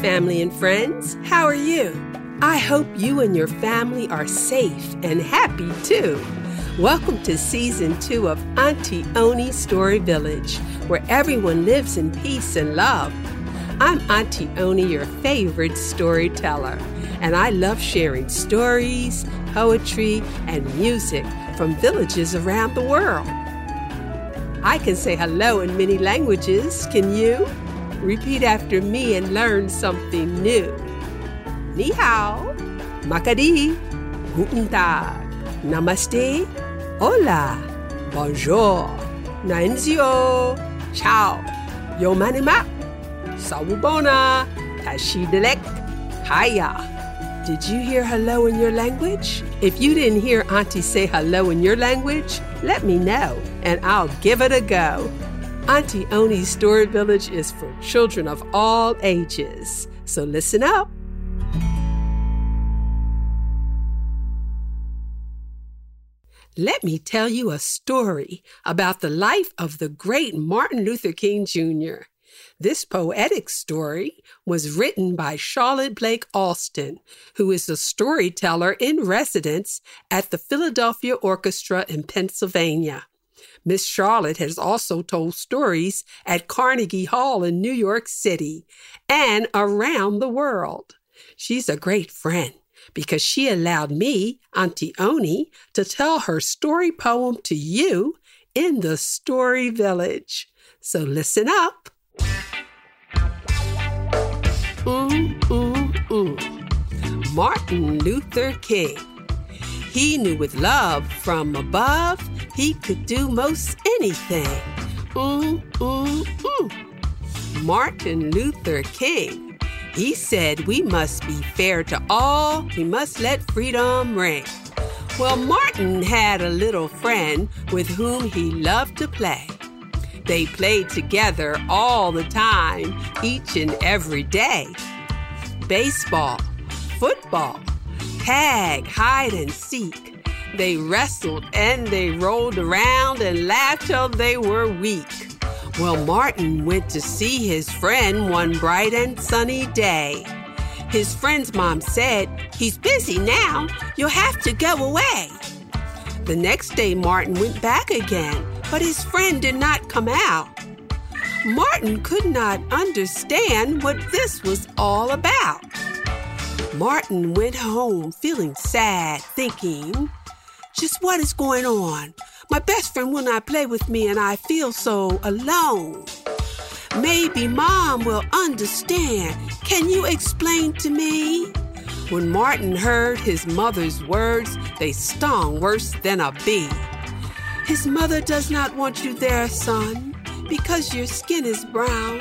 family and friends. How are you? I hope you and your family are safe and happy too. Welcome to season two of Auntie Oni Story Village, where everyone lives in peace and love. I'm Auntie Oni, your favorite storyteller, and I love sharing stories, poetry, and music from villages around the world. I can say hello in many languages, can you? Repeat after me and learn something new. Ni hao, makadi, guten tag, namaste, hola, bonjour, nanzio, ciao, yo manima, sawubona, tashidelek, haya. Did you hear hello in your language? If you didn't hear Auntie say hello in your language, let me know and I'll give it a go. Auntie Oni's Story Village is for children of all ages. So listen up. Let me tell you a story about the life of the great Martin Luther King Jr. This poetic story was written by Charlotte Blake Alston, who is a storyteller in residence at the Philadelphia Orchestra in Pennsylvania. Miss Charlotte has also told stories at Carnegie Hall in New York City and around the world. She's a great friend because she allowed me, Auntie Oni, to tell her story poem to you in the Story Village. So listen up. Ooh, ooh, ooh. Martin Luther King. He knew with love from above he could do most anything. Mm, mm, mm. Martin Luther King. He said we must be fair to all, we must let freedom ring. Well, Martin had a little friend with whom he loved to play. They played together all the time, each and every day. Baseball, football, tag, hide and seek. They wrestled and they rolled around and laughed till they were weak. Well, Martin went to see his friend one bright and sunny day. His friend's mom said, He's busy now. You'll have to go away. The next day, Martin went back again, but his friend did not come out. Martin could not understand what this was all about. Martin went home feeling sad, thinking, just what is going on? My best friend will not play with me and I feel so alone. Maybe mom will understand. Can you explain to me? When Martin heard his mother's words, they stung worse than a bee. His mother does not want you there, son, because your skin is brown.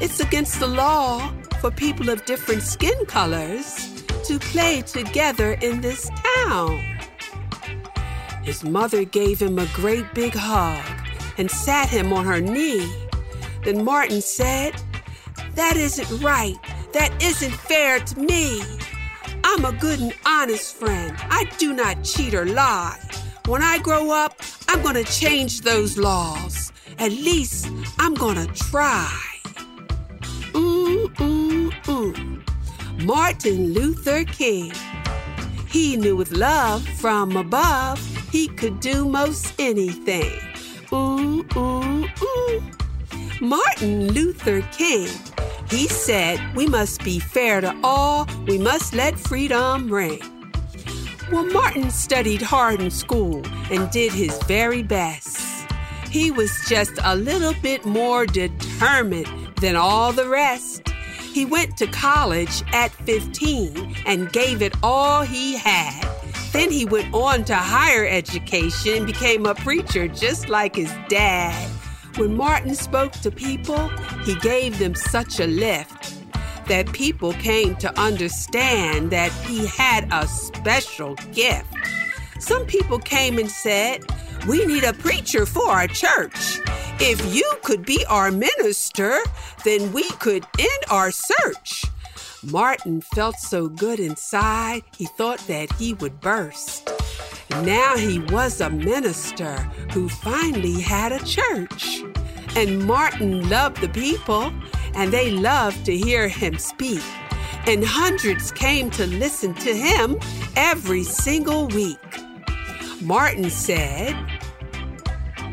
It's against the law for people of different skin colors to play together in this town. His mother gave him a great big hug and sat him on her knee. Then Martin said, That isn't right. That isn't fair to me. I'm a good and honest friend. I do not cheat or lie. When I grow up, I'm going to change those laws. At least I'm going to try. Mm, mm, mm. Martin Luther King. He knew with love from above he could do most anything. Ooh, ooh, ooh. Martin Luther King. He said, We must be fair to all, we must let freedom ring. Well, Martin studied hard in school and did his very best. He was just a little bit more determined than all the rest. He went to college at 15 and gave it all he had. Then he went on to higher education and became a preacher just like his dad. When Martin spoke to people, he gave them such a lift that people came to understand that he had a special gift. Some people came and said, We need a preacher for our church. If you could be our minister, then we could end our search. Martin felt so good inside, he thought that he would burst. Now he was a minister who finally had a church. And Martin loved the people, and they loved to hear him speak. And hundreds came to listen to him every single week. Martin said,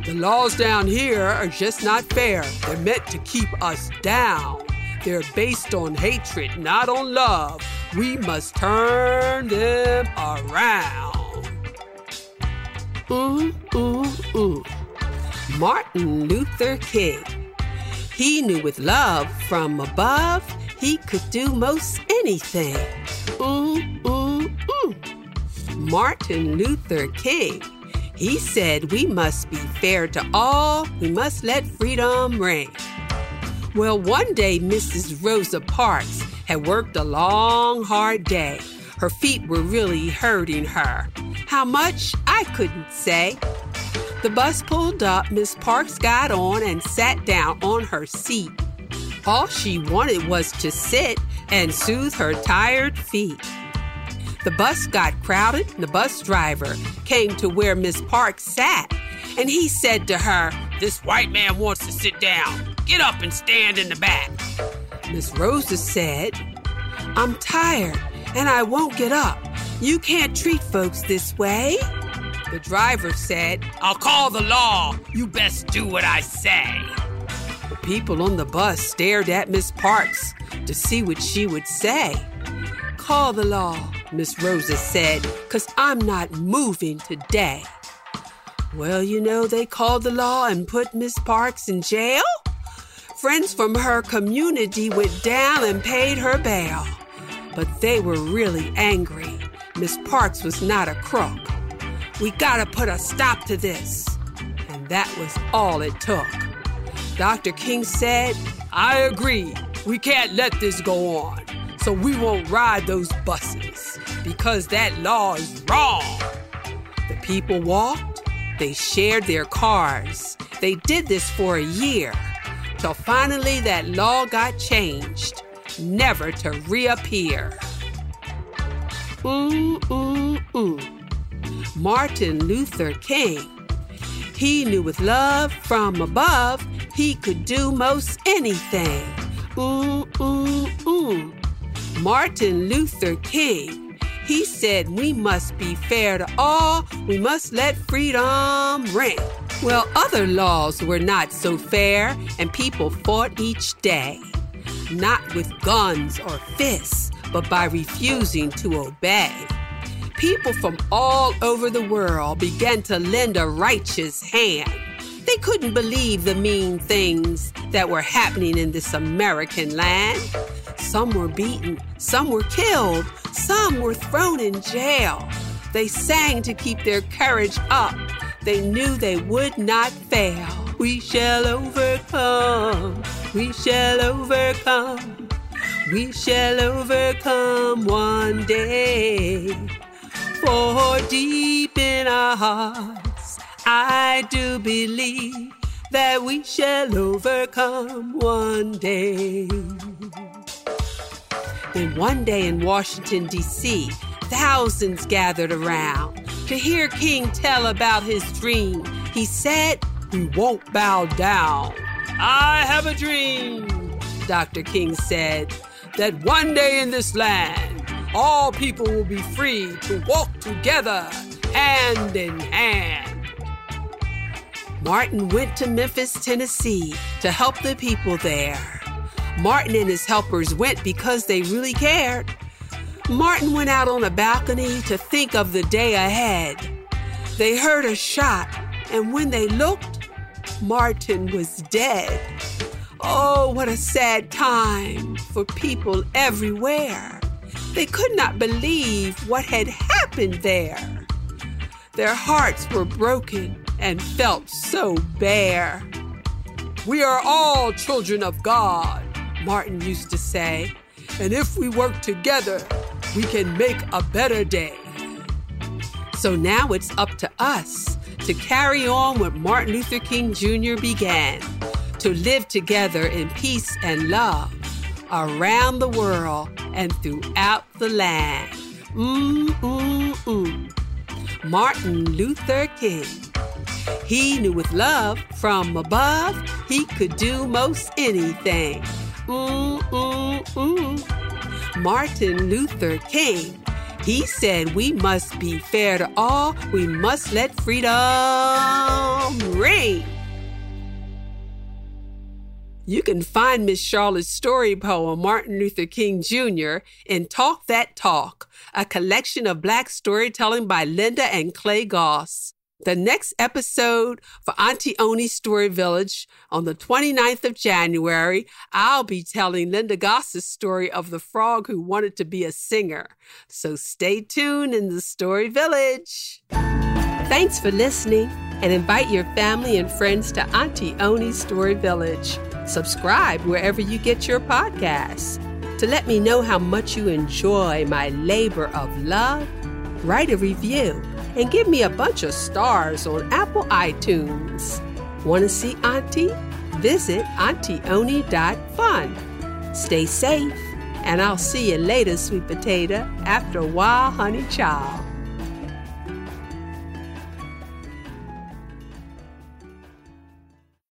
The laws down here are just not fair. They're meant to keep us down. They're based on hatred, not on love. We must turn them around. Ooh, ooh, ooh. Martin Luther King. He knew with love from above he could do most anything. Ooh, ooh, ooh. Martin Luther King. He said we must be fair to all, we must let freedom ring. Well, one day Mrs. Rosa Parks had worked a long, hard day. Her feet were really hurting her. How much? I couldn't say. The bus pulled up, Miss Parks got on and sat down on her seat. All she wanted was to sit and soothe her tired feet. The bus got crowded. The bus driver came to where Miss Parks sat, and he said to her, This white man wants to sit down. Get up and stand in the back. Miss Rosa said, I'm tired and I won't get up. You can't treat folks this way. The driver said, I'll call the law. You best do what I say. The people on the bus stared at Miss Parks to see what she would say. Call the law, Miss Rosa said, because I'm not moving today. Well, you know, they called the law and put Miss Parks in jail. Friends from her community went down and paid her bail. But they were really angry. Miss Parks was not a crook. We gotta put a stop to this. And that was all it took. Dr. King said, I agree. We can't let this go on. So we won't ride those buses because that law is wrong. The people walked, they shared their cars. They did this for a year till finally that law got changed, never to reappear. Ooh, ooh, ooh. Martin Luther King. He knew with love from above he could do most anything. Ooh, ooh, ooh. Martin Luther King. He said we must be fair to all, we must let freedom ring. Well, other laws were not so fair, and people fought each day. Not with guns or fists, but by refusing to obey. People from all over the world began to lend a righteous hand. They couldn't believe the mean things that were happening in this American land. Some were beaten, some were killed, some were thrown in jail. They sang to keep their courage up they knew they would not fail. We shall overcome. We shall overcome. We shall overcome one day. For deep in our hearts, I do believe that we shall overcome one day. Then one day in Washington, D.C., thousands gathered around to hear King tell about his dream. He said, We won't bow down. I have a dream, Dr. King said, that one day in this land, all people will be free to walk together hand in hand. Martin went to Memphis, Tennessee to help the people there. Martin and his helpers went because they really cared. Martin went out on a balcony to think of the day ahead. They heard a shot, and when they looked, Martin was dead. Oh, what a sad time for people everywhere. They could not believe what had happened there. Their hearts were broken and felt so bare. We are all children of God, Martin used to say, and if we work together, we can make a better day. So now it's up to us to carry on what Martin Luther King Jr. began to live together in peace and love around the world and throughout the land. Mm, mm, mm. Martin Luther King. He knew with love from above he could do most anything. mm, mm, mm. Martin Luther King. He said we must be fair to all. We must let freedom ring. You can find Miss Charlotte's story poem, Martin Luther King Jr., in Talk That Talk, a collection of Black storytelling by Linda and Clay Goss. The next episode for Auntie Oni's Story Village on the 29th of January, I'll be telling Linda Goss's story of the frog who wanted to be a singer. So stay tuned in the Story Village. Thanks for listening and invite your family and friends to Auntie Oni's Story Village. Subscribe wherever you get your podcasts. To let me know how much you enjoy my labor of love, write a review and give me a bunch of stars on Apple iTunes. Want to see Auntie? Visit AuntiOni.fun. Stay safe, and I'll see you later, sweet potato, after a while, honey child.